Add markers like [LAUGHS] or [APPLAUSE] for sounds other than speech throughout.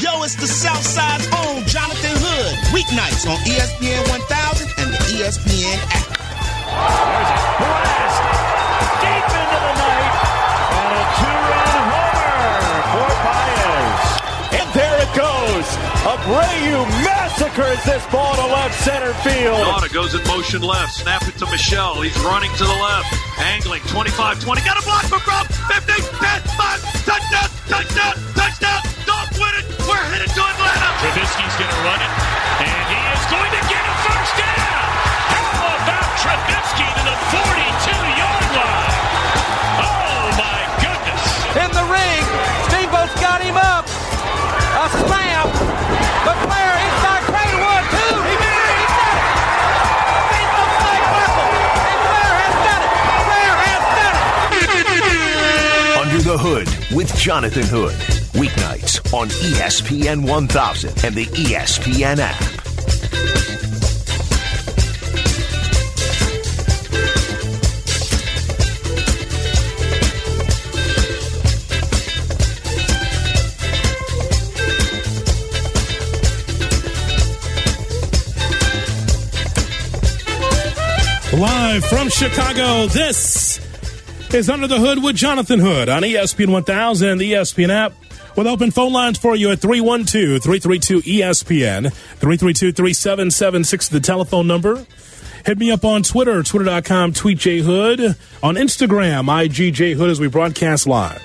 Yo, it's the Southside's own Jonathan Hood. Weeknights on ESPN 1000 and the ESPN app. There's a blast deep into the night and a two-run homer for Baez. And there it goes. Abreu massacres this ball to left center field. Nauta goes in motion left. Snap it to Michelle. He's running to the left. Angling 25 20. Got a block for Brock. 50, 10, 5. Touchdown, touchdown, touchdown. Dogs win it. We're headed to Atlanta. Trubisky's going to run it. And he is going to get a first down. How about Trubisky to the 42 yard line? Oh, my goodness. In the ring, Steamboat's got him up. A slam. The player inside Cranewood, too. He did it. He did it. Steamboat flag whistle. And Blair has done it. Blair has done it. Under the Hood with Jonathan Hood. Weeknights on ESPN 1000 and the ESPN app. Live from Chicago, this is Under the Hood with Jonathan Hood on ESPN 1000 and the ESPN app with open phone lines for you at 312 332 ESPN, 332 3776, the telephone number. Hit me up on Twitter, twitter.com, tweet J Hood. On Instagram, IGJ Hood as we broadcast live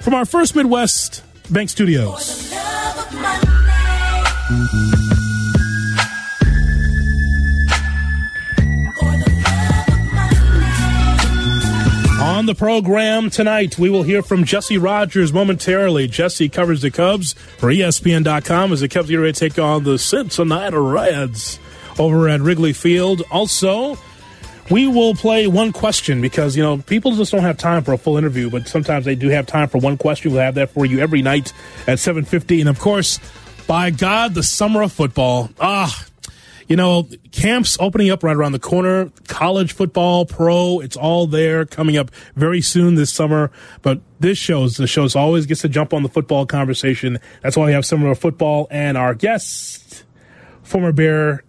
from our first Midwest Bank Studios. On the program tonight, we will hear from Jesse Rogers momentarily. Jesse covers the Cubs for ESPN.com as the Cubs get ready to take on the Cincinnati Reds over at Wrigley Field. Also, we will play one question because, you know, people just don't have time for a full interview, but sometimes they do have time for one question. We'll have that for you every night at 7.50. And, of course, by God, the summer of football. Ah, you know, camps opening up right around the corner. College football, pro, it's all there coming up very soon this summer. But this shows, the shows always gets to jump on the football conversation. That's why we have summer of our football and our guest, former Bear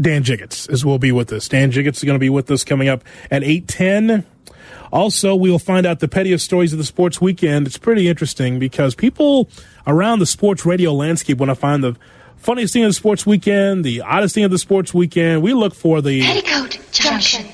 Dan Jiggetts, is will be with us. Dan Jiggetts is going to be with us coming up at 810. Also, we will find out the pettiest stories of the sports weekend. It's pretty interesting because people around the sports radio landscape want to find the funniest thing of the sports weekend, the oddest thing of the sports weekend. We look for the Petticoat Junction.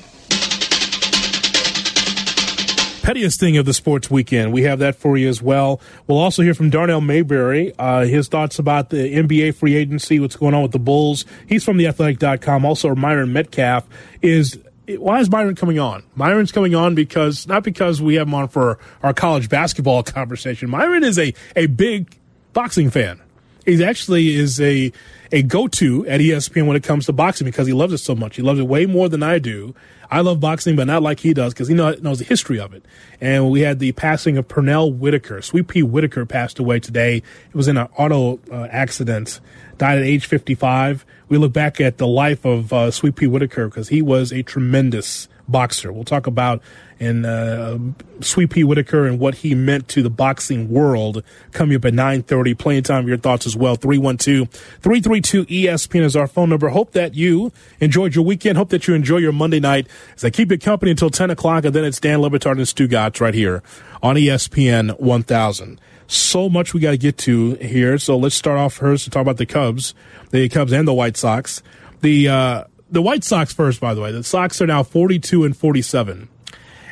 pettiest thing of the sports weekend. We have that for you as well. We'll also hear from Darnell Mayberry, uh, his thoughts about the NBA free agency, what's going on with the Bulls. He's from theathletic.com. Also, Myron Metcalf is. Why is Myron coming on? Myron's coming on because, not because we have him on for our college basketball [LAUGHS] conversation. Myron is a, a big boxing fan. He actually is a, a go to at ESPN when it comes to boxing because he loves it so much. He loves it way more than I do. I love boxing, but not like he does because he know, knows the history of it. And we had the passing of Pernell Whitaker. Sweet Pea Whitaker passed away today. It was in an auto uh, accident, died at age 55. We look back at the life of uh, Sweet Pea Whitaker because he was a tremendous boxer. We'll talk about and uh, Sweet Pea Whitaker and what he meant to the boxing world coming up at 9.30. Plenty of time your thoughts as well. 312-332-ESPN is our phone number. Hope that you enjoyed your weekend. Hope that you enjoy your Monday night as I keep you company until 10 o'clock. And then it's Dan Le Batard and Stugotz right here on ESPN 1000. So much we got to get to here. So let's start off first to talk about the Cubs, the Cubs and the White Sox. The, uh, the White Sox first, by the way. The Sox are now 42 and 47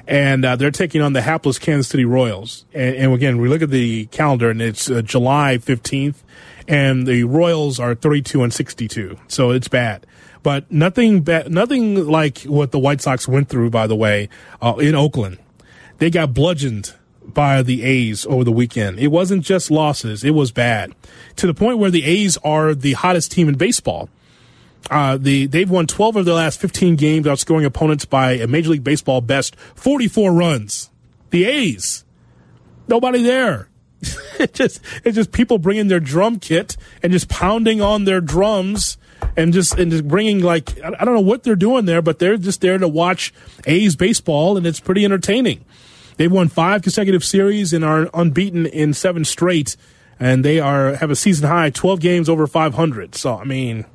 and uh, they're taking on the hapless Kansas City Royals. And, and again, we look at the calendar, and it's uh, July 15th, and the Royals are 32 and 62, so it's bad. But nothing, ba- nothing like what the White Sox went through, by the way, uh, in Oakland. They got bludgeoned by the A's over the weekend. It wasn't just losses; it was bad to the point where the A's are the hottest team in baseball. Uh, the they've won 12 of their last 15 games, outscoring opponents by a Major League Baseball best 44 runs. The A's, nobody there. [LAUGHS] it just it's just people bringing their drum kit and just pounding on their drums and just and just bringing like I don't know what they're doing there, but they're just there to watch A's baseball, and it's pretty entertaining. They've won five consecutive series and are unbeaten in seven straight. and they are have a season high 12 games over 500. So I mean,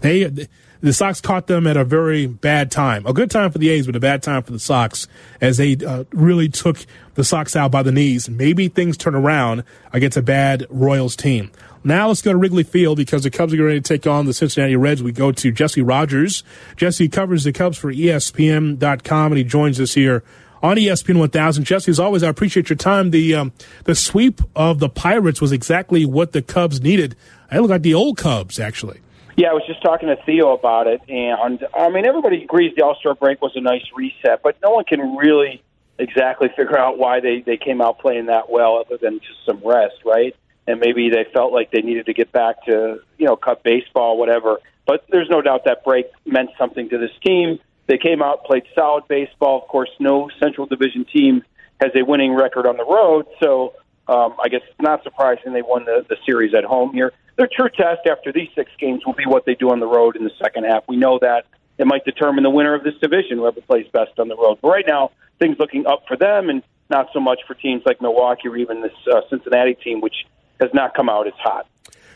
they the Sox caught them at a very bad time. A good time for the A's, but a bad time for the Sox as they uh, really took the Sox out by the knees. Maybe things turn around against a bad Royals team. Now let's go to Wrigley Field because the Cubs are going to take on the Cincinnati Reds. We go to Jesse Rogers. Jesse covers the Cubs for ESPN.com and he joins us here on ESPN 1000. Jesse, as always, I appreciate your time. The um, the sweep of the Pirates was exactly what the Cubs needed. They look like the old Cubs, actually. Yeah, I was just talking to Theo about it, and I mean, everybody agrees the All Star break was a nice reset, but no one can really exactly figure out why they they came out playing that well, other than just some rest, right? And maybe they felt like they needed to get back to you know cut baseball, whatever. But there's no doubt that break meant something to this team. They came out, played solid baseball. Of course, no Central Division team has a winning record on the road, so um, I guess it's not surprising they won the, the series at home here their true test after these six games will be what they do on the road in the second half. We know that it might determine the winner of this division, whoever plays best on the road. But right now, things looking up for them, and not so much for teams like Milwaukee or even this uh, Cincinnati team, which has not come out as hot.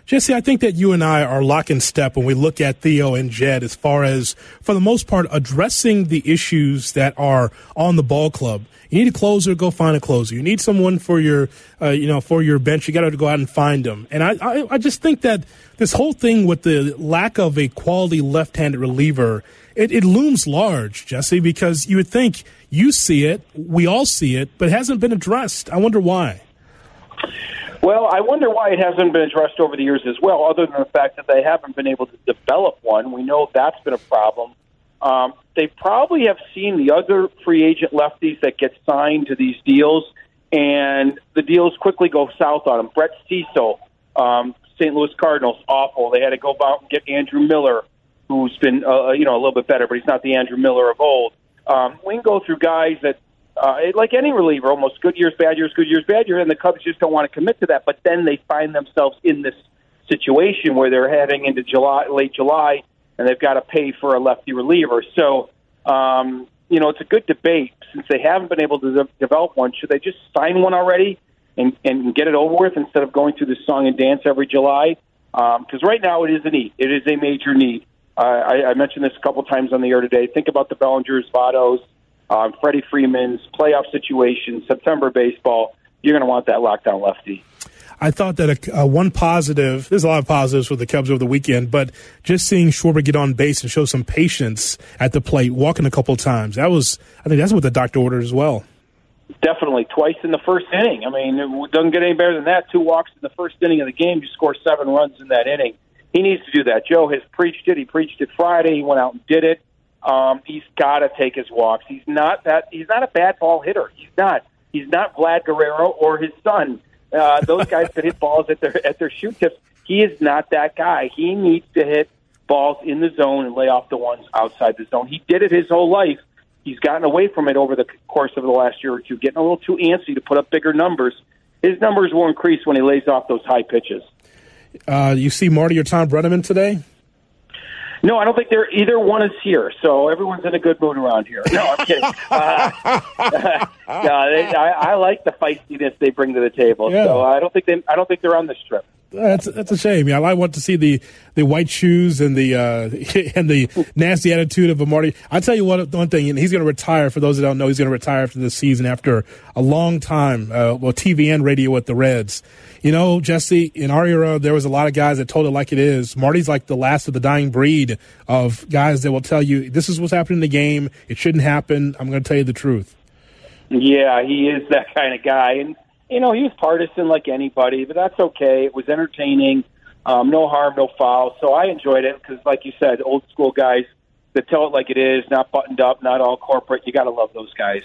Jesse, I think that you and I are lock in step when we look at Theo and Jed as far as, for the most part, addressing the issues that are on the ball club. You need a closer, go find a closer. You need someone for your, uh, you know, for your bench. You got to go out and find them. And I, I, I just think that this whole thing with the lack of a quality left-handed reliever, it, it looms large, Jesse, because you would think you see it, we all see it, but it hasn't been addressed. I wonder why. Well, I wonder why it hasn't been addressed over the years as well, other than the fact that they haven't been able to develop one. We know that's been a problem. Um, they probably have seen the other free agent lefties that get signed to these deals, and the deals quickly go south on them. Brett Cecil, um, St. Louis Cardinals, awful. They had to go out and get Andrew Miller, who's been uh, you know a little bit better, but he's not the Andrew Miller of old. Um, we can go through guys that uh, like any reliever, almost good years, bad years, good years, bad years, and the Cubs just don't want to commit to that. But then they find themselves in this situation where they're heading into July, late July, and they've got to pay for a lefty reliever. So, um, you know, it's a good debate since they haven't been able to de- develop one. Should they just sign one already and, and get it over with instead of going through this song and dance every July? Because um, right now it is a need. It is a major need. Uh, I, I mentioned this a couple times on the air today. Think about the Bellingers, Vottos, um, Freddie Freeman's playoff situation, September baseball. You're going to want that lockdown lefty. I thought that a, one positive, there's a lot of positives for the Cubs over the weekend, but just seeing Schwarber get on base and show some patience at the plate, walking a couple times, that was, I think that's what the doctor ordered as well. Definitely. Twice in the first inning. I mean, it doesn't get any better than that. Two walks in the first inning of the game, you score seven runs in that inning. He needs to do that. Joe has preached it. He preached it Friday. He went out and did it. Um, he's got to take his walks. He's not that. He's not a bad ball hitter. He's not. He's not Vlad Guerrero or his son. Uh, those guys that hit balls at their at their shoot tips. He is not that guy. He needs to hit balls in the zone and lay off the ones outside the zone. He did it his whole life. He's gotten away from it over the course of the last year or two, getting a little too antsy to put up bigger numbers. His numbers will increase when he lays off those high pitches. Uh, you see Marty or Thom Brennaman today? No, I don't think they're either one is here. So everyone's in a good mood around here. No, I'm kidding. [LAUGHS] uh, [LAUGHS] they, I, I like the feistiness they bring to the table. Yeah. So I don't think they. I don't think they're on this trip. That's that's a shame. I, I want to see the, the white shoes and the uh, [LAUGHS] and the nasty attitude of a Marty. I tell you what, one thing, and he's going to retire. For those that don't know, he's going to retire after this season after a long time, uh, well, TV and radio with the Reds. You know, Jesse, in our era, there was a lot of guys that told it like it is. Marty's like the last of the dying breed of guys that will tell you this is what's happening in the game. It shouldn't happen. I'm going to tell you the truth. Yeah, he is that kind of guy, and you know, he was partisan like anybody, but that's okay. It was entertaining. Um, no harm, no foul. So I enjoyed it because, like you said, old school guys that tell it like it is, not buttoned up, not all corporate. You got to love those guys.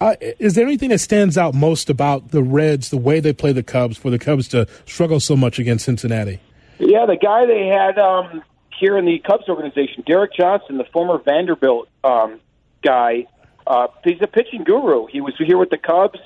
Uh, is there anything that stands out most about the Reds, the way they play the Cubs, for the Cubs to struggle so much against Cincinnati? Yeah, the guy they had um, here in the Cubs organization, Derek Johnson, the former Vanderbilt um, guy, uh, he's a pitching guru. He was here with the Cubs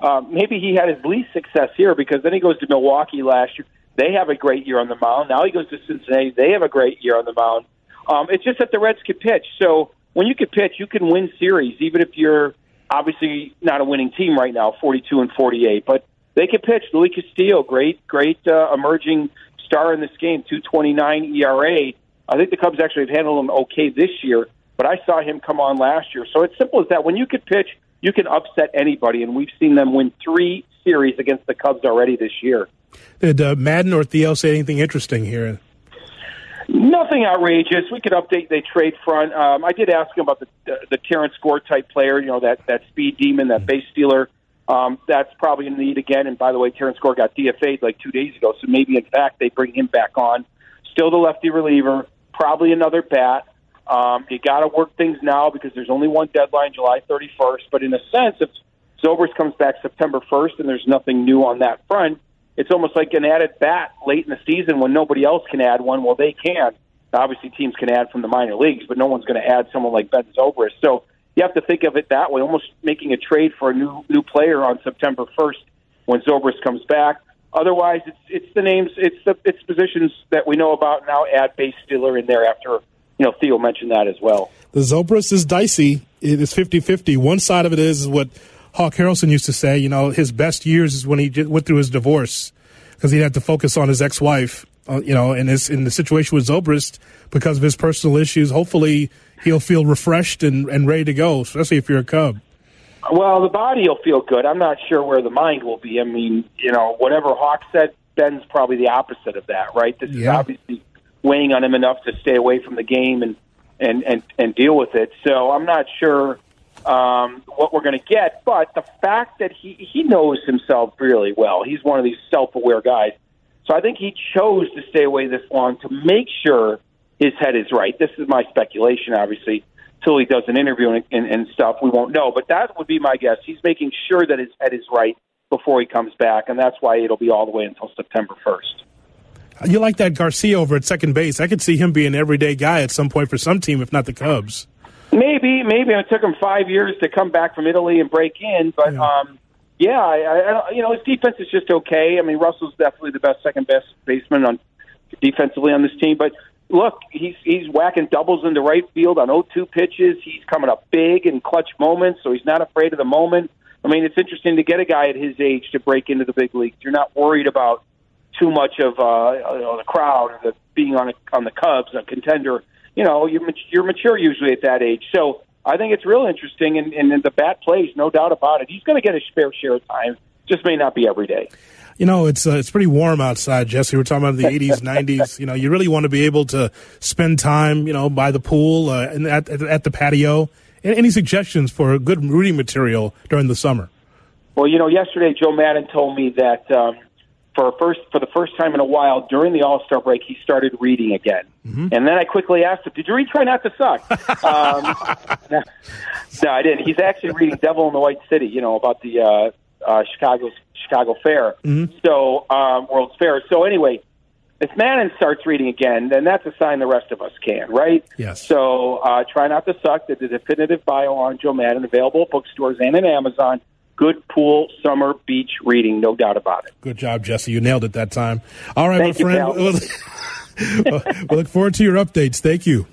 um, maybe he had his least success here because then he goes to Milwaukee last year. They have a great year on the mound. Now he goes to Cincinnati. They have a great year on the mound. Um, it's just that the Reds can pitch. So when you can pitch, you can win series, even if you're obviously not a winning team right now, 42 and 48. But they can pitch. Louis Castillo, great, great uh, emerging star in this game, 229 ERA. I think the Cubs actually have handled him okay this year, but I saw him come on last year. So it's simple as that. When you can pitch, you can upset anybody, and we've seen them win three series against the Cubs already this year. Did uh, Maddon or Theo say anything interesting here? Nothing outrageous. We could update the trade front. Um, I did ask him about the the, the Terrence Gore type player. You know that that speed demon, that base stealer. Um, that's probably in need again. And by the way, Terrence Gore got DFA'd like two days ago, so maybe in fact they bring him back on. Still the lefty reliever, probably another bat. Um, you got to work things now because there's only one deadline, July 31st. But in a sense, if Zobrist comes back September 1st and there's nothing new on that front, it's almost like an added bat late in the season when nobody else can add one. Well, they can. Obviously, teams can add from the minor leagues, but no one's going to add someone like Ben Zobrist. So you have to think of it that way, almost making a trade for a new new player on September 1st when Zobrist comes back. Otherwise, it's it's the names, it's the it's positions that we know about now. Add base stealer in there after you know Theo mentioned that as well. The Zobrist is dicey. It is 50-50. One side of it is what Hawk Harrelson used to say. You know, his best years is when he went through his divorce because he had to focus on his ex-wife. Uh, you know, in his in the situation with Zobrist because of his personal issues. Hopefully, he'll feel refreshed and, and ready to go, especially if you're a Cub. Well, the body will feel good. I'm not sure where the mind will be. I mean, you know, whatever Hawk said, Ben's probably the opposite of that, right? This Yeah. is obviously weighing on him enough to stay away from the game and and and, and deal with it. So I'm not sure um, what we're going to get, but the fact that he he knows himself really well. He's one of these self-aware guys. So I think he chose to stay away this long to make sure his head is right. This is my speculation, obviously. Till he does an interview and, and, and stuff, we won't know. But that would be my guess. He's making sure that his head is right before he comes back, and that's why it'll be all the way until September 1st. You like that Garcia over at second base? I could see him being an everyday guy at some point for some team, if not the Cubs. Maybe, maybe it took him five years to come back from Italy and break in, but Yeah. um, yeah, I, I, you know his defense is just okay. I mean, Russell's definitely the best second best baseman on defensively on this team, but look, he's he's whacking doubles into right field on 0-2 pitches. He's coming up big in clutch moments, so he's not afraid of the moment. I mean, it's interesting to get a guy at his age to break into the big leagues. You're not worried about too much of uh, you know, the crowd or the being on a, on the Cubs, a contender. You know, you're, you're mature usually at that age. So I think it's real interesting, and, and the bat plays, no doubt about it. He's going to get his fair share of time. Just may not be every day. You know, it's uh, it's pretty warm outside, Jesse. We're talking about the 80s, 90s. [LAUGHS] You know, you really want to be able to spend time, you know, by the pool uh, and at, at, at the patio. Any suggestions for good reading material during the summer? Well, you know, yesterday Joe Maddon told me that um, for a first for the first time in a while during the All Star break, he started reading again. And then I quickly asked him, "Did you read Try Not to Suck?" [LAUGHS] um, no, [LAUGHS] no, I didn't. He's actually reading Devil in the White City. You know about the uh, uh, Chicago Chicago Fair, so um, World's Fair. So anyway, if Maddon starts reading again, then that's a sign the rest of us can, right? Yes. So uh, try not to suck. The, the definitive bio on Joe Maddon available at bookstores and at Amazon. Good pool summer beach reading, no doubt about it. Good job, Jesse. You nailed it that time. All right, Thank my friend. we [LAUGHS] look forward to your updates. Thank you.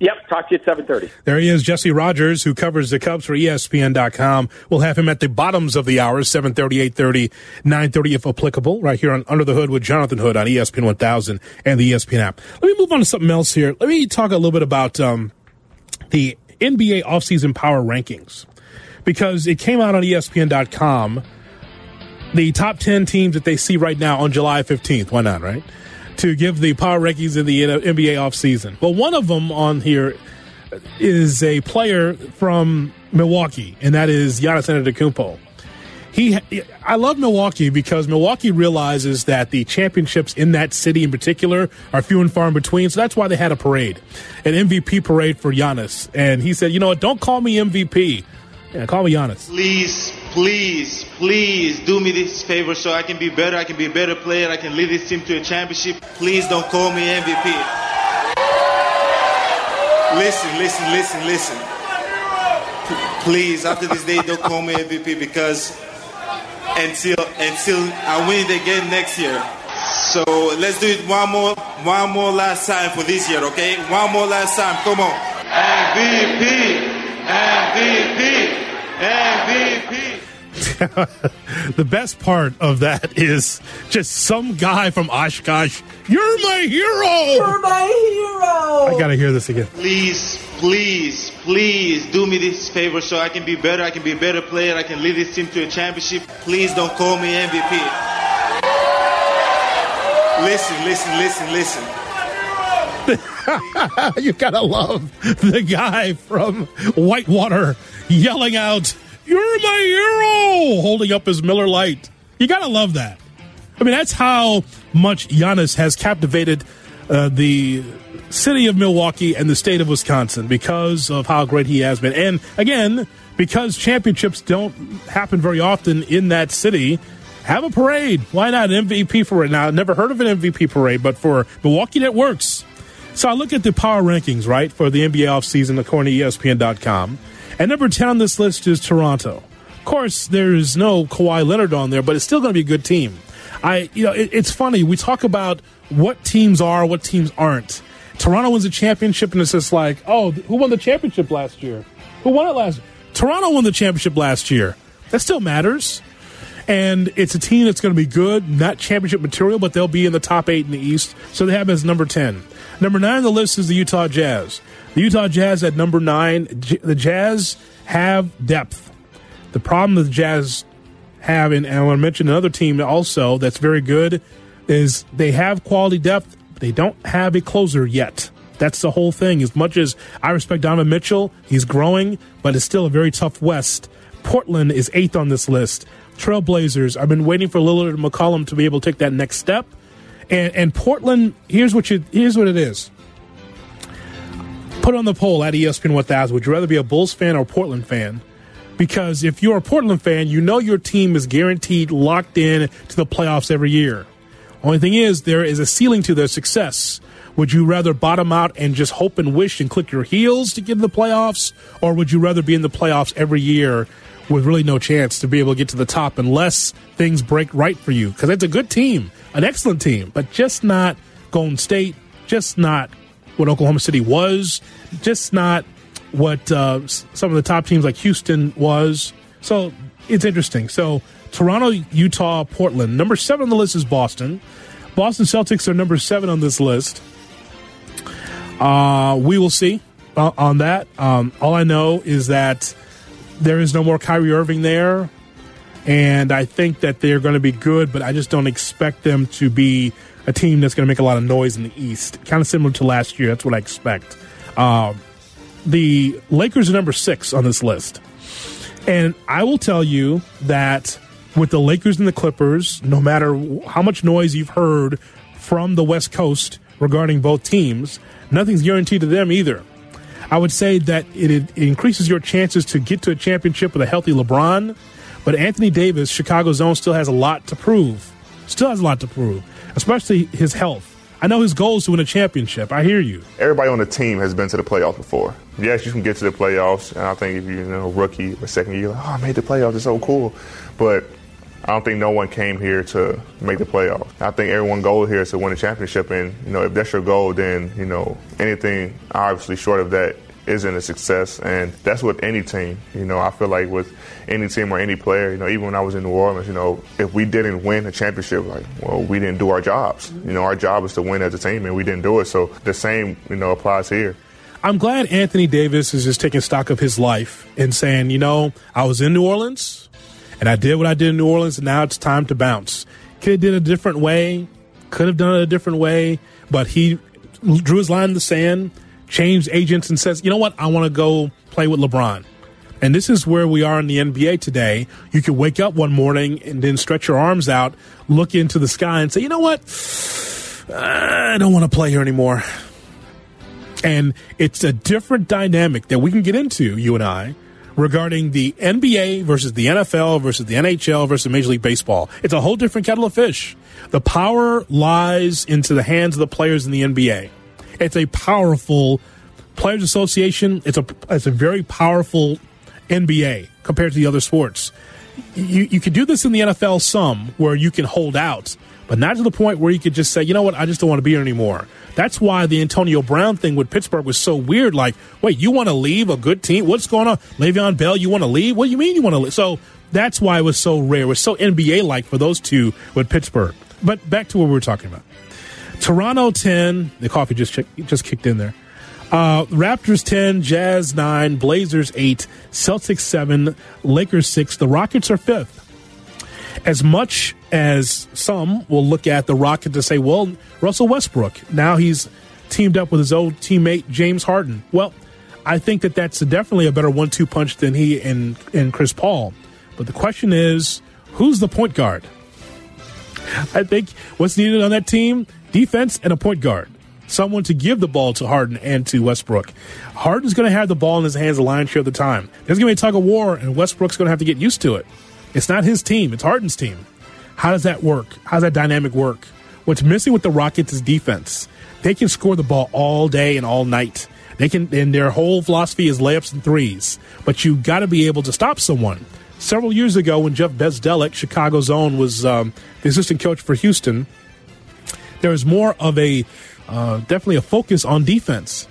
Yep. Talk to you at seven thirty. There he is, Jesse Rogers, who covers the Cubs for ESPN.com. We'll have him at the bottoms of the hours, 7.30, 8.30, 9.30 if applicable, right here on Under the Hood with Jonathan Hood on ESPN 1000 and the ESPN app. Let me move on to something else here. Let me talk a little bit about um, the NBA offseason power rankings because it came out on ESPN.com the top 10 teams that they see right now on July 15th. Why not, right? To give the power rankings in the NBA offseason. Well, one of them on here is a player from Milwaukee, and that is Giannis Antetokounmpo. He, I love Milwaukee because Milwaukee realizes that the championships in that city in particular are few and far in between. So that's why they had a parade, an MVP parade for Giannis. And he said, you know what? Don't call me MVP. Yeah, call me Giannis. Please, please, please do me this favor so I can be better. I can be a better player. I can lead this team to a championship. Please don't call me MVP. Listen, listen, listen, listen. P- Please, after this day, don't call me MVP because until until I win it again next year. So let's do it one more, one more last time for this year, okay? One more last time. Come on. MVP, MVP, MVP. [LAUGHS] the best part of that is just some guy from Oshkosh. You're my hero. You're my hero. I gotta hear this again. Please, please, please do me this favor so I can be better. I can be a better player. I can lead this team to a championship. Please don't call me MVP. Listen, listen, listen, listen. [LAUGHS] you gotta love the guy from Whitewater yelling out, You're my hero! holding up his Miller Lite. You gotta love that. I mean, that's how much Giannis has captivated uh, the city of Milwaukee and the state of Wisconsin because of how great he has been. And again, because championships don't happen very often in that city, have a parade. Why not an MVP parade? Now, I've never heard of an MVP parade, but for Milwaukee, that works. So I look at the power rankings, right, for the NBA offseason according to ESPN.com. And number 10 on this list is Toronto. Of course, there's no Kawhi Leonard on there, but it's still going to be a good team. I, you know, it, it's funny. We talk about what teams are, what teams aren't. Toronto wins a championship, and it's just like, oh, who won the championship last year? Who won it last year? Toronto won the championship last year. That still matters. And it's a team that's going to be good, not championship material, but they'll be in the top eight in the East. So they have as number 10. Number nine on the list is the Utah Jazz. The Utah Jazz at number nine. The Jazz have depth. The problem the Jazz have, and I want to mention another team also that's very good, is they have quality depth. They don't have a closer yet. That's the whole thing. As much as I respect Donovan Mitchell, he's growing, but it's still a very tough West. Portland is eighth on this list. Trailblazers. I've been waiting for Lillard and McCollum to be able to take that next step. And, and Portland, here's what you here's what it is. Put on the poll at ESPN 1000. Would you rather be a Bulls fan or Portland fan? Because if you're a Portland fan, you know your team is guaranteed locked in to the playoffs every year. Only thing is, there is a ceiling to their success. Would you rather bottom out and just hope and wish and click your heels to get to the playoffs, or would you rather be in the playoffs every year with really no chance to be able to get to the top unless things break right for you? Because it's a good team, an excellent team, but just not Golden State, just not what Oklahoma City was, just not what uh, some of the top teams like Houston was. So it's interesting. So Toronto, Utah, Portland. Number seven on the list is Boston. Boston Celtics are number seven on this list. Uh, we will see uh, on that. Um, all I know is that there is no more Kyrie Irving there. And I think that they're going to be good, but I just don't expect them to be a team that's going to make a lot of noise in the East. Kind of similar to last year. That's what I expect. Uh, the Lakers are number six on this list. And I will tell you that with the Lakers and the Clippers, no matter how much noise you've heard from the West Coast regarding both teams, nothing's guaranteed to them either. I would say that it, it, increases your chances to get to a championship with a healthy LeBron, but Anthony Davis, Chicago's own, still has a lot to prove. Still has a lot to prove, especially his health. I know his goal is to win a championship. I hear you. Everybody on the team has been to the playoffs before. Yes, you can get to the playoffs, and I think if you're you know, rookie or second year, like, oh, I made the playoffs, it's so cool. But I don't think no one came here to make the playoffs. I think everyone's goal here is to win a championship, and you know if that's your goal, then you know anything obviously short of that isn't a success, and that's with any team. You know, I feel like with any team or any player, you know, even when I was in New Orleans, you know, if we didn't win a championship, like, well, we didn't do our jobs. You know, our job is to win as a team, and we didn't do it. So the same, you know, applies here. I'm glad Anthony Davis is just taking stock of his life and saying, you know, I was in New Orleans and I did what I did in New Orleans, and now it's time to bounce. Could have did a different way, could have done it a different way, but he drew his line in the sand, changed agents, and says, you know what, I want to go play with LeBron. And this is where we are in the NBA today. You can wake up one morning and then stretch your arms out, look into the sky, and say, you know what, I don't want to play here anymore. And it's a different dynamic that we can get into, you and I, regarding the NBA versus the NFL versus the NHL versus Major League Baseball. It's a whole different kettle of fish. The power lies into the hands of the players in the NBA. It's a powerful players association. It's a it's a very powerful NBA compared to the other sports. You you could do this in the NFL some where you can hold out, but not to the point where you could just say, you know what, I just don't want to be here anymore. That's why the Antonio Brown thing with Pittsburgh was so weird. Like, wait, you want to leave a good team? What's going on? Le'Veon Bell, you want to leave? What do you mean you want to leave? So That's why it was so rare. It was so NBA like for those two with Pittsburgh. But back to what we were talking about. Toronto 10, the coffee just just kicked in there. Uh, Raptors 10, Jazz 9, Blazers 8, Celtics 7, Lakers 6. The Rockets are fifth. As much as some will look at the Rocket to say, well, Russell Westbrook, now he's teamed up with his old teammate James Harden. Well, I think that that's definitely a better one two punch than he and, and Chris Paul. But the question is, who's the point guard? I think what's needed on that team defense and a point guard. Someone to give the ball to Harden and to Westbrook. Harden's going to have the ball in his hands a lion's share of the time. There's going to be a tug of war, and Westbrook's going to have to get used to it. It's not his team, it's Harden's team. How does that work? How does that dynamic work? What's missing with the Rockets is defense. They can score the ball all day and all night. They can, and their whole philosophy is layups and threes. But you got to be able to stop someone. Several years ago, when Jeff Bzdelik, Chicago's own, was um, the assistant coach for Houston, there was more of a uh, definitely a focus on defense.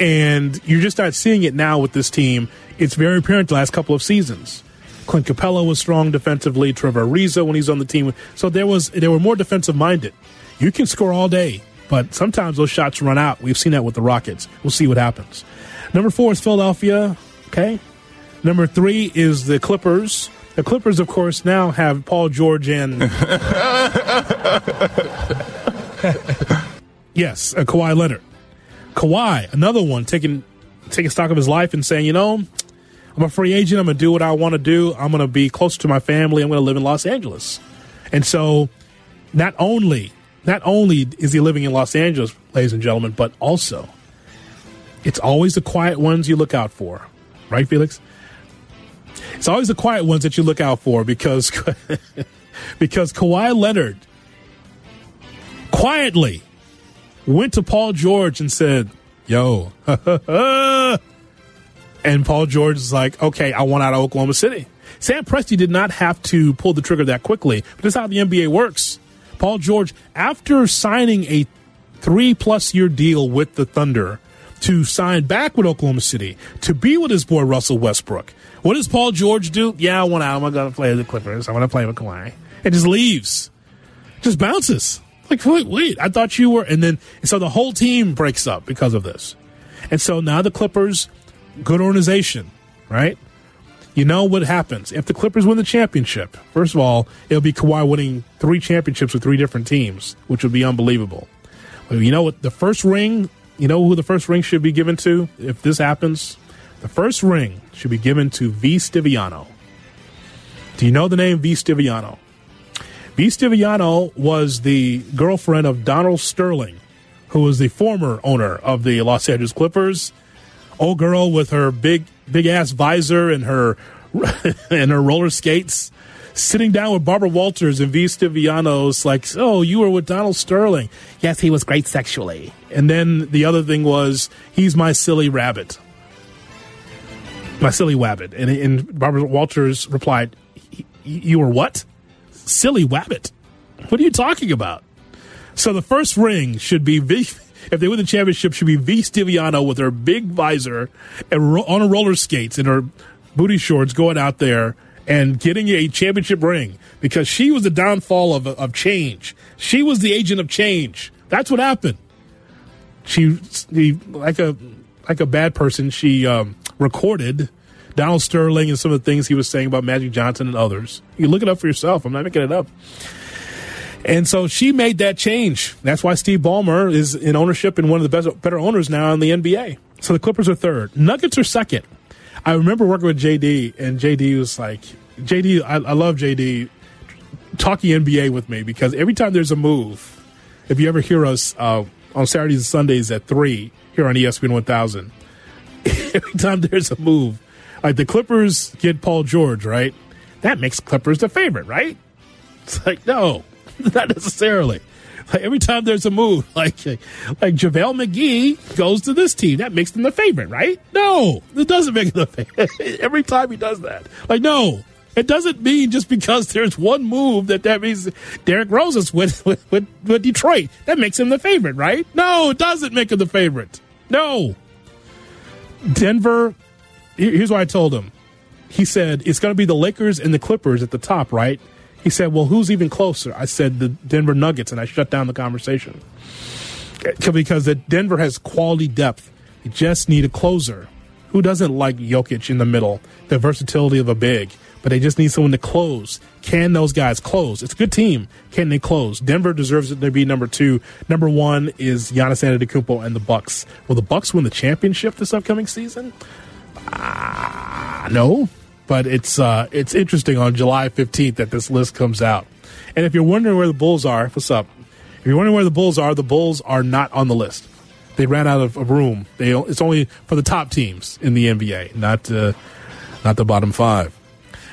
And you're just not seeing it now with this team. It's very apparent the last couple of seasons. Clint Capela was strong defensively. Trevor Ariza when he's on the team. So there was they were more defensive minded. You can score all day, but sometimes those shots run out. We've seen that with the Rockets. We'll see what happens. Number four is Philadelphia. Okay. Number three is the Clippers. The Clippers, of course, now have Paul George and [LAUGHS] yes, uh, Kawhi Leonard. Kawhi, another one, taking taking stock of his life and saying, you know, I'm a free agent. I'm going to do what I want to do. I'm going to be close to my family. I'm going to live in Los Angeles. And so, not only not only is he living in Los Angeles, ladies and gentlemen, but also it's always the quiet ones you look out for, right, Felix? It's always the quiet ones that you look out for because [LAUGHS] because Kawhi Leonard quietly went to Paul George and said, "Yo," [LAUGHS] and Paul George is like, "Okay, I want out of Oklahoma City." Sam Presti did not have to pull the trigger that quickly, but this is how the NBA works. Paul George, after signing a three plus year deal with the Thunder to sign back with Oklahoma City to be with his boy Russell Westbrook, what does Paul George do? Yeah, I want out. I'm going to play with the Clippers. I want to play with Kawhi. And just leaves. Just bounces. Like, wait, wait, I thought you were. And then, and so the whole team breaks up because of this. And so now the Clippers, good organization, right? You know what happens. If the Clippers win the championship, first of all, it'll be Kawhi winning three championships with three different teams, which would be unbelievable. You know what? The first ring, you know who the first ring should be given to if this happens? The first ring should be given to V. Stiviano. Do you know the name V. Stiviano? V. Stiviano was the girlfriend of Donald Sterling, who was the former owner of the Los Angeles Clippers. Old girl with her big big ass visor and her [LAUGHS] and her roller skates, sitting down with Barbara Walters and V. Stiviano's like, oh, you were with Donald Sterling. Yes, he was great sexually. And then the other thing was, he's my silly rabbit. My silly wabbit. And, and Barbara Walters replied, you were what? Silly wabbit. What are you talking about? So the first ring should be V. If they win the championship, should be V. Stiviano with her big visor and ro- on a roller skates and her booty shorts going out there and getting a championship ring because she was the downfall of, of change. She was the agent of change. That's what happened. She, she like a like a bad person. She um, recorded Donald Sterling and some of the things he was saying about Magic Johnson and others. You look it up for yourself. I'm not making it up. And so she made that change. That's why Steve Ballmer is in ownership and one of the best, better owners now in the NBA. So the Clippers are third. Nuggets are second. I remember working with JD, and JD was like, JD, I, I love JD talking NBA with me because every time there's a move, if you ever hear us uh, on Saturdays and Sundays at 3 here on ESPN 1000, [LAUGHS] every time there's a move, like the Clippers get Paul George, right? That makes Clippers the favorite, right? It's like, no, [LAUGHS] not necessarily. Like every time there's a move, [LAUGHS] like like JaVale McGee goes to this team, that makes them the favorite, right? No, it doesn't make them the favorite. [LAUGHS] every time he does that, like no, it doesn't mean just because there's one move that that means Derrick Rose is with, with, with, with Detroit that makes him the favorite, right? No, it doesn't make him the favorite. No. Denver. Here's what I told him. he said it's going to be the Lakers and the Clippers at the top, right? He said, "Well, who's even closer?" I said the Denver Nuggets, and I shut down the conversation because the Denver has quality depth. You just need a closer. Who doesn't like Jokic in the middle? The versatility of a big, but they just need someone to close. Can those guys close? It's a good team. Can they close? Denver deserves it to be number two. Number one is Giannis Antetokounmpo and the Bucks. Will the Bucks win the championship this upcoming season? Uh, no, but it's uh, it's interesting on July 15th that this list comes out. And if you're wondering where the Bulls are, what's up? If you're wondering where the Bulls are, the Bulls are not on the list. They ran out of a room. They it's only for the top teams in the NBA, not uh, not the bottom five.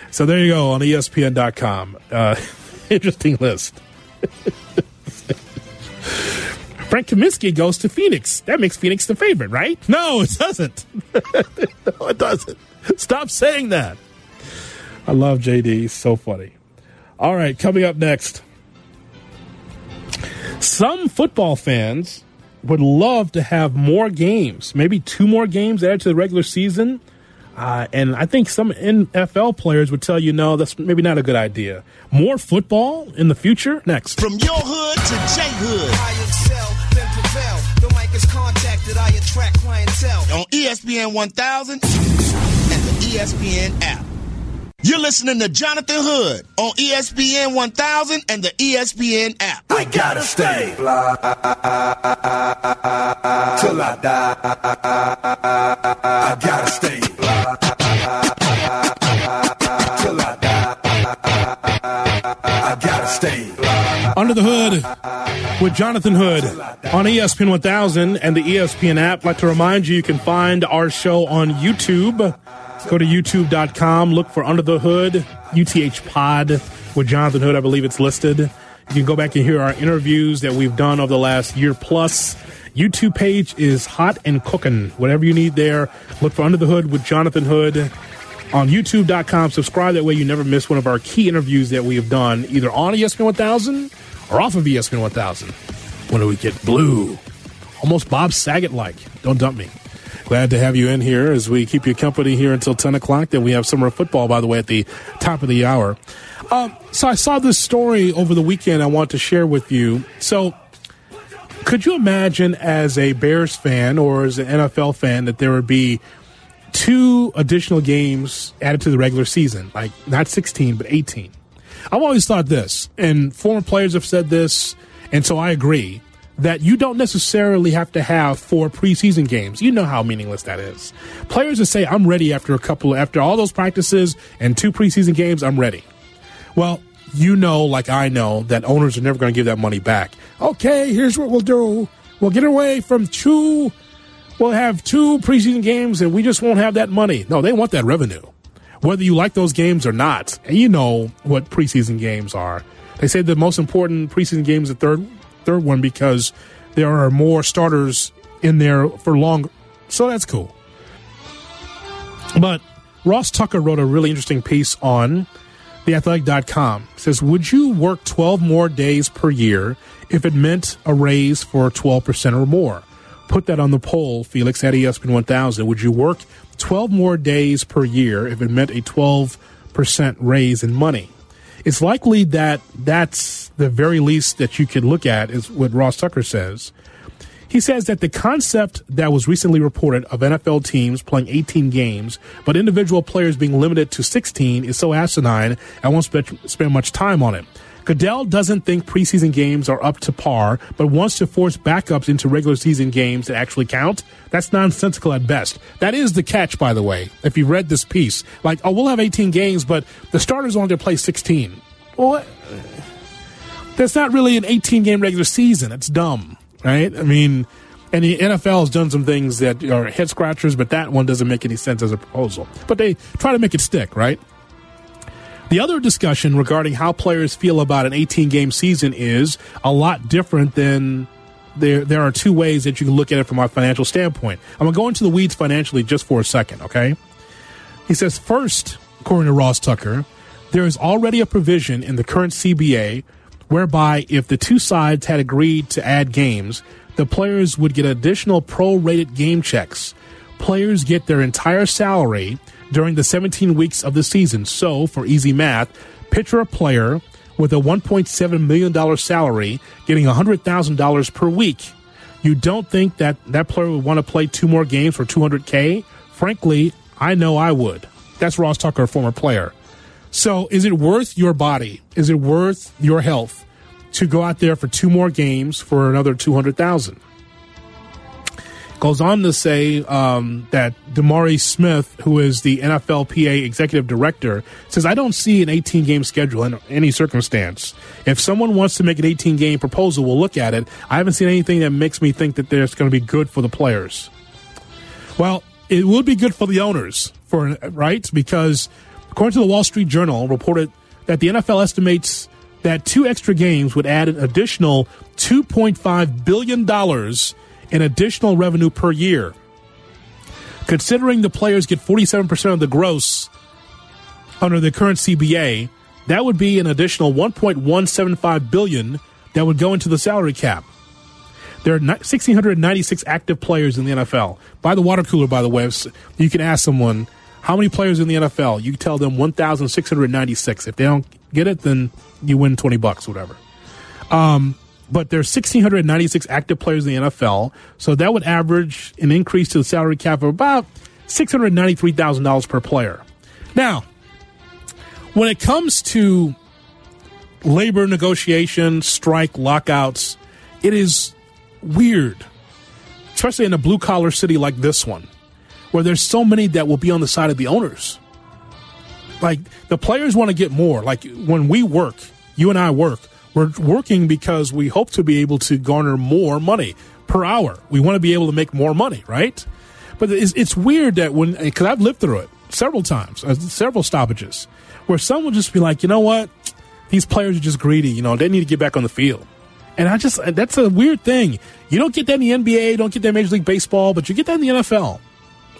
So there you go on ESPN.com. Uh, [LAUGHS] interesting list. [LAUGHS] Frank Kaminsky goes to Phoenix. That makes Phoenix the favorite, right? No, it doesn't. [LAUGHS] no, it doesn't. Stop saying that. I love JD. He's so funny. All right, coming up next. Some football fans would love to have more games, maybe two more games added to the regular season. Uh, and I think some NFL players would tell you, no, that's maybe not a good idea. More football in the future? Next. From your hood to J Hood. On ESPN 1000 and the ESPN app. You're listening to Jonathan Hood on ESPN 1000 and the ESPN app. I gotta stay fly till I die. I gotta stay fly till I die. I gotta stay fly. Under the Hood with Jonathan Hood on ESPN 1000 and the ESPN app. I'd like to remind you, you can find our show on YouTube. Go to youtube.com, look for Under the Hood, UTH Pod with Jonathan Hood. I believe it's listed. You can go back and hear our interviews that we've done over the last year plus. YouTube page is hot and cooking. Whatever you need there, look for Under the Hood with Jonathan Hood on youtube.com. Subscribe. That way you never miss one of our key interviews that we have done either on ESPN 1000 or off of ESPN 1000. When do we get blue? Almost Bob Saget like. Don't dump me. Glad to have you in here as we keep you company here until 10 o'clock. Then we have summer football, by the way, at the top of the hour. Um, so I saw this story over the weekend I want to share with you. So could you imagine as a Bears fan or as an NFL fan that there would be two additional games added to the regular season, like not 16, but 18? I've always thought this, and former players have said this, and so I agree that you don't necessarily have to have four preseason games. You know how meaningless that is. Players that say, I'm ready after a couple, after all those practices and two preseason games, I'm ready. Well, you know, like I know, that owners are never going to give that money back. Okay, here's what we'll do. We'll get away from two, we'll have two preseason games and we just won't have that money. No, they want that revenue. Whether you like those games or not. And you know what preseason games are. They say the most important preseason game is the third third one because there are more starters in there for longer. So that's cool. But Ross Tucker wrote a really interesting piece on theathletic.com. It says, Would you work 12 more days per year if it meant a raise for 12% or more? Put that on the poll, Felix, at ESPN 1000. Would you work 12 more days per year if it meant a 12% raise in money? It's likely that that's the very least that you could look at, is what Ross Tucker says. He says that the concept that was recently reported of NFL teams playing 18 games, but individual players being limited to 16 is so asinine, I won't spe- spend much time on it. Goodell doesn't think preseason games are up to par, but wants to force backups into regular season games that actually count. That's nonsensical at best. That is the catch, by the way, if you read this piece. Like, oh, we'll have 18 games, but the starters only play 16. Well, that's not really an 18 game regular season. It's dumb, right? I mean, and the NFL has done some things that are head scratchers, but that one doesn't make any sense as a proposal. But they try to make it stick, right? The other discussion regarding how players feel about an 18 game season is a lot different than there. There are two ways that you can look at it from a financial standpoint. I'm going to go into the weeds financially just for a second, okay? He says, first, according to Ross Tucker, there is already a provision in the current CBA whereby if the two sides had agreed to add games, the players would get additional prorated game checks. Players get their entire salary during the 17 weeks of the season. So, for easy math, picture a player with a $1.7 million salary getting $100,000 per week. You don't think that that player would want to play two more games for 200K? Frankly, I know I would. That's Ross Tucker, a former player. So, is it worth your body? Is it worth your health to go out there for two more games for another 200,000? Goes on to say um, that DeMaurice Smith, who is the NFLPA executive director, says, I don't see an 18 game schedule in any circumstance. If someone wants to make an 18 game proposal, we'll look at it. I haven't seen anything that makes me think that there's going to be good for the players. Well, it would be good for the owners, for right? Because according to the Wall Street Journal, reported that the NFL estimates that two extra games would add an additional $2.5 billion in additional revenue per year. Considering the players get 47% of the gross under the current CBA, that would be an additional 1.175 billion that would go into the salary cap. There are 1,696 active players in the NFL. By the water cooler, by the way, you can ask someone how many players in the NFL. You tell them 1,696. If they don't get it, then you win 20 bucks, whatever. Um, but there's 1,696 active players in the NFL, so that would average an increase to the salary cap of about $693,000 per player. Now, when it comes to labor negotiations, strike, lockouts, it is weird, especially in a blue collar city like this one, where there's so many that will be on the side of the owners. Like the players want to get more. Like when we work, you and I work, we're working because we hope to be able to garner more money per hour. We want to be able to make more money, right? But it's, it's weird that when, because I've lived through it several times, uh, several stoppages, where some will just be like, you know what? These players are just greedy. You know, they need to get back on the field. And I just, that's a weird thing. You don't get that in the NBA, don't get that in Major League Baseball, but you get that in the NFL.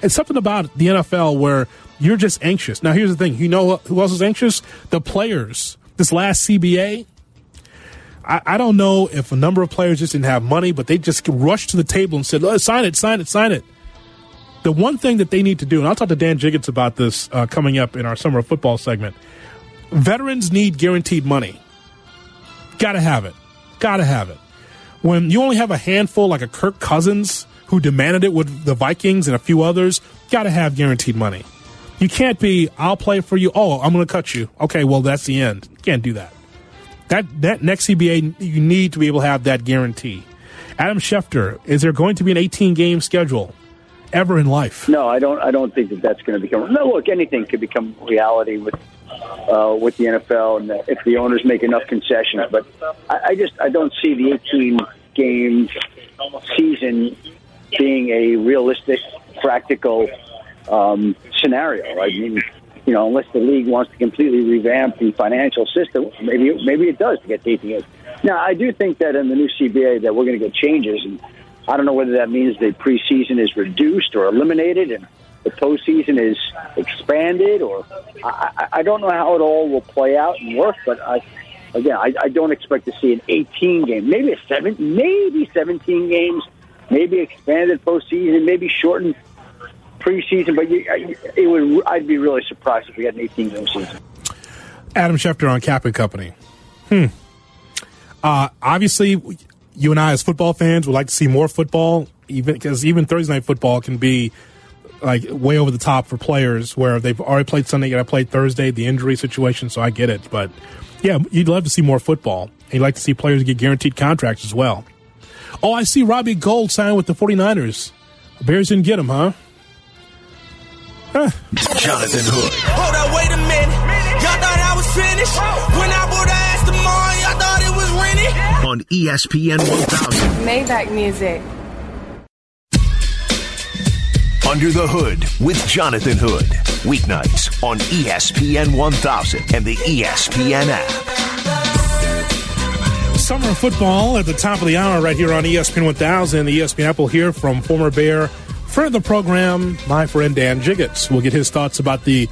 It's something about the NFL where you're just anxious. Now, here's the thing. You know who else is anxious? The players. This last CBA, I, I, don't know if a number of players just didn't have money, but they just rushed to the table and said, sign it, sign it, sign it. The one thing that they need to do, and I'll talk to Dan Jiggetts about this uh, coming up in our summer of football segment. Veterans need guaranteed money. Gotta have it. Gotta have it. When you only have a handful, like a Kirk Cousins, who demanded it with the Vikings and a few others, gotta have guaranteed money. You can't be, I'll play for you. Oh, I'm going to cut you. Okay, well, that's the end. Can't do that. That that next CBA, you need to be able to have that guarantee. Adam Schefter, is there going to be an 18 game schedule ever in life? No, I don't. I don't think that that's going to become. No, look, anything could become reality with uh, with the NFL, and if the owners make enough concessions. But I, I just I don't see the 18 game season being a realistic, practical um, scenario. I mean, you know, unless the league wants to completely revamp the financial system, maybe maybe it does to get to 18 Now, I do think that in the new CBA that we're going to get changes, and I don't know whether that means the preseason is reduced or eliminated, and the postseason is expanded, or I, I don't know how it all will play out and work. But I, again, I, I don't expect to see an 18 game, maybe a seven, maybe 17 games, maybe expanded postseason, maybe shortened preseason, but you, it would. I'd be really surprised if we had an 18 game season. Adam Schefter on Kap and Company. Hmm. Uh, obviously, you and I, as football fans, would like to see more football, even because even Thursday night football can be like way over the top for players where they've already played Sunday, got to play Thursday, the injury situation. So I get it, but yeah, you'd love to see more football. And you'd like to see players get guaranteed contracts as well. Oh, I see Robbie Gould signed with the 49ers. Bears didn't get him, huh? Jonathan Hood. Hold up, wait a minute. Y'all thought I was finished? When I would have asked tomorrow, y'all thought it was rented? On ESPN 1000. Maybach music. Under the Hood with Jonathan Hood. Weeknights on ESPN 1000 and the ESPN app. Summer football at the top of the hour right here on ESPN 1000. The ESPN app will hear from former Bear Friend of the program, my friend Dan Jiggetts. We'll get his thoughts about the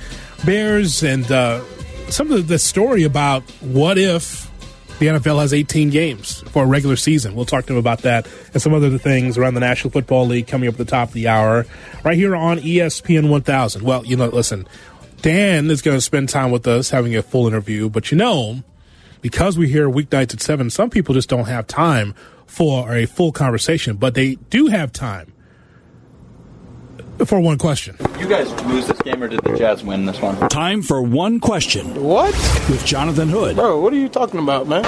Bears and uh, some of the story about what if The NFL has 18 games for a regular season. We'll talk to him about that and some other things around the National Football League coming up at the top of the hour, right here on ESPN 1000. Well, you know, listen, Dan is going to spend time with us having a full interview, but you know, because we're here weeknights at 7, some people just don't have time for a full conversation, but they do have time for one question. You guys lose this game or did the Jazz win this one? Time for one question. What? With Jonathan Hood. Bro, what are you talking about, man?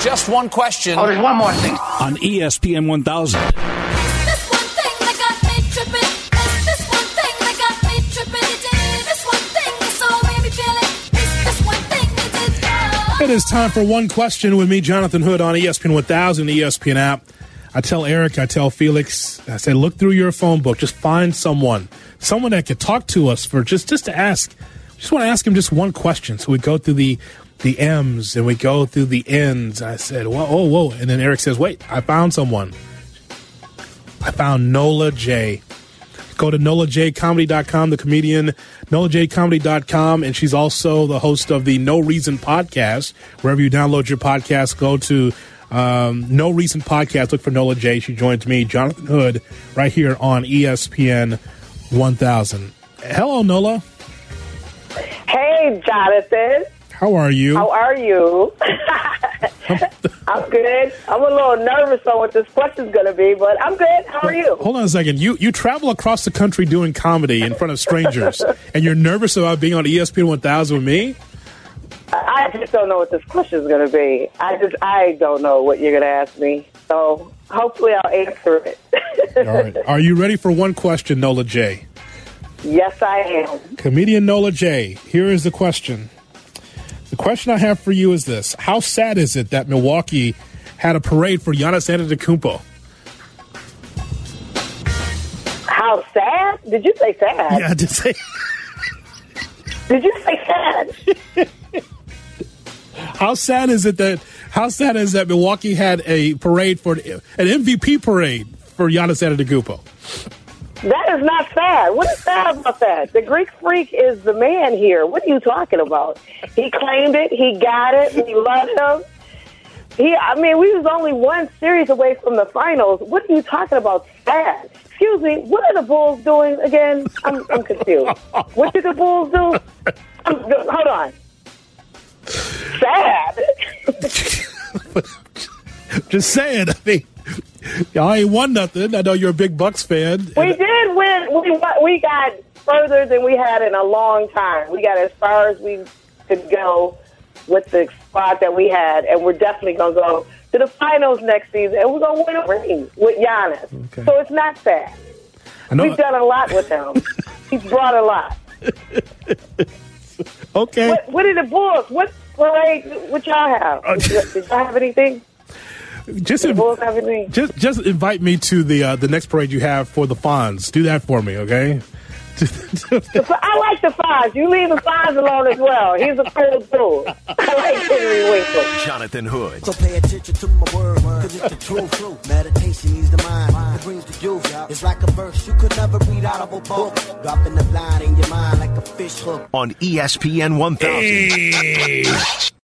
Just one question. Oh, there's one more thing. On ESPN 1000. It is time for one question with me, Jonathan Hood, on ESPN 1000, the ESPN app. I tell Eric, I tell Felix, I say, look through your phone book. Just find someone, someone that could talk to us for just just to ask. Just want to ask him just one question. So we go through the the M's and we go through the N's. I said, whoa, whoa, whoa. And then Eric says, wait, I found someone. I found Nola J. Go to NolaJComedy.com, the comedian, NolaJComedy.com, and she's also the host of the No Reason podcast. Wherever you download your podcast, go to um, No Reason Podcast. Look for Nola J. She joins me, Jonathan Hood, right here on ESPN 1000. Hello, Nola. Hey, Jonathan. How are you? How are you? [LAUGHS] I'm good. I'm a little nervous on what this question's going to be, but I'm good. How are you? Hold on a second. You you travel across the country doing comedy in front of strangers, [LAUGHS] and you're nervous about being on ESPN 1000 with me? I just don't know what this question is going to be. I just I don't know what you're going to ask me. So hopefully I'll answer it. All right. [LAUGHS] Are you ready for one question, Nola J? yes, I am. Comedian Nola J. Here is the question. The question I have for you is this: How sad is it that Milwaukee had a parade for Giannis Antetokounmpo? How sad? Did you say sad? Yeah, I did say. Did you say sad? [LAUGHS] How sad is it that how sad is that Milwaukee had a parade for an MVP parade for Giannis Antetokounmpo? That is not sad. What is sad about that? The Greek freak is the man here. What are you talking about? He claimed it. He got it. We love him. He, I mean, we was only one series away from the finals. What are you talking about? Sad. Excuse me. What are the Bulls doing again? I'm, I'm confused. What did the Bulls do? I'm, hold on. Sad. [LAUGHS] Just saying. I mean, y'all ain't won nothing. I know you're a big Bucks fan. We did win. We we got further than we had in a long time. We got as far as we could go with the spot that we had, and we're definitely gonna go to the finals next season, and we're gonna win a ring with Giannis. So it's not sad. We've done a lot with him. [LAUGHS] He's brought a lot. [LAUGHS] Okay. What, what are the Bulls? What parade? What y'all have? Did, did y'all have anything? Just Did Bulls have anything? just just invite me to the uh, the next parade you have for the Fonz. Do that for me, okay? The F- I like the fives. You leave the fives alone as well. He's a cool dude. I like Henry Winkler. Jonathan Hood. So pay attention to my word, cause it's the truth. Meditation is the mind that brings the youth. It's like a verse you could never read out of a book. Dropping the line in your mind like a fish hook. on ESPN 1000.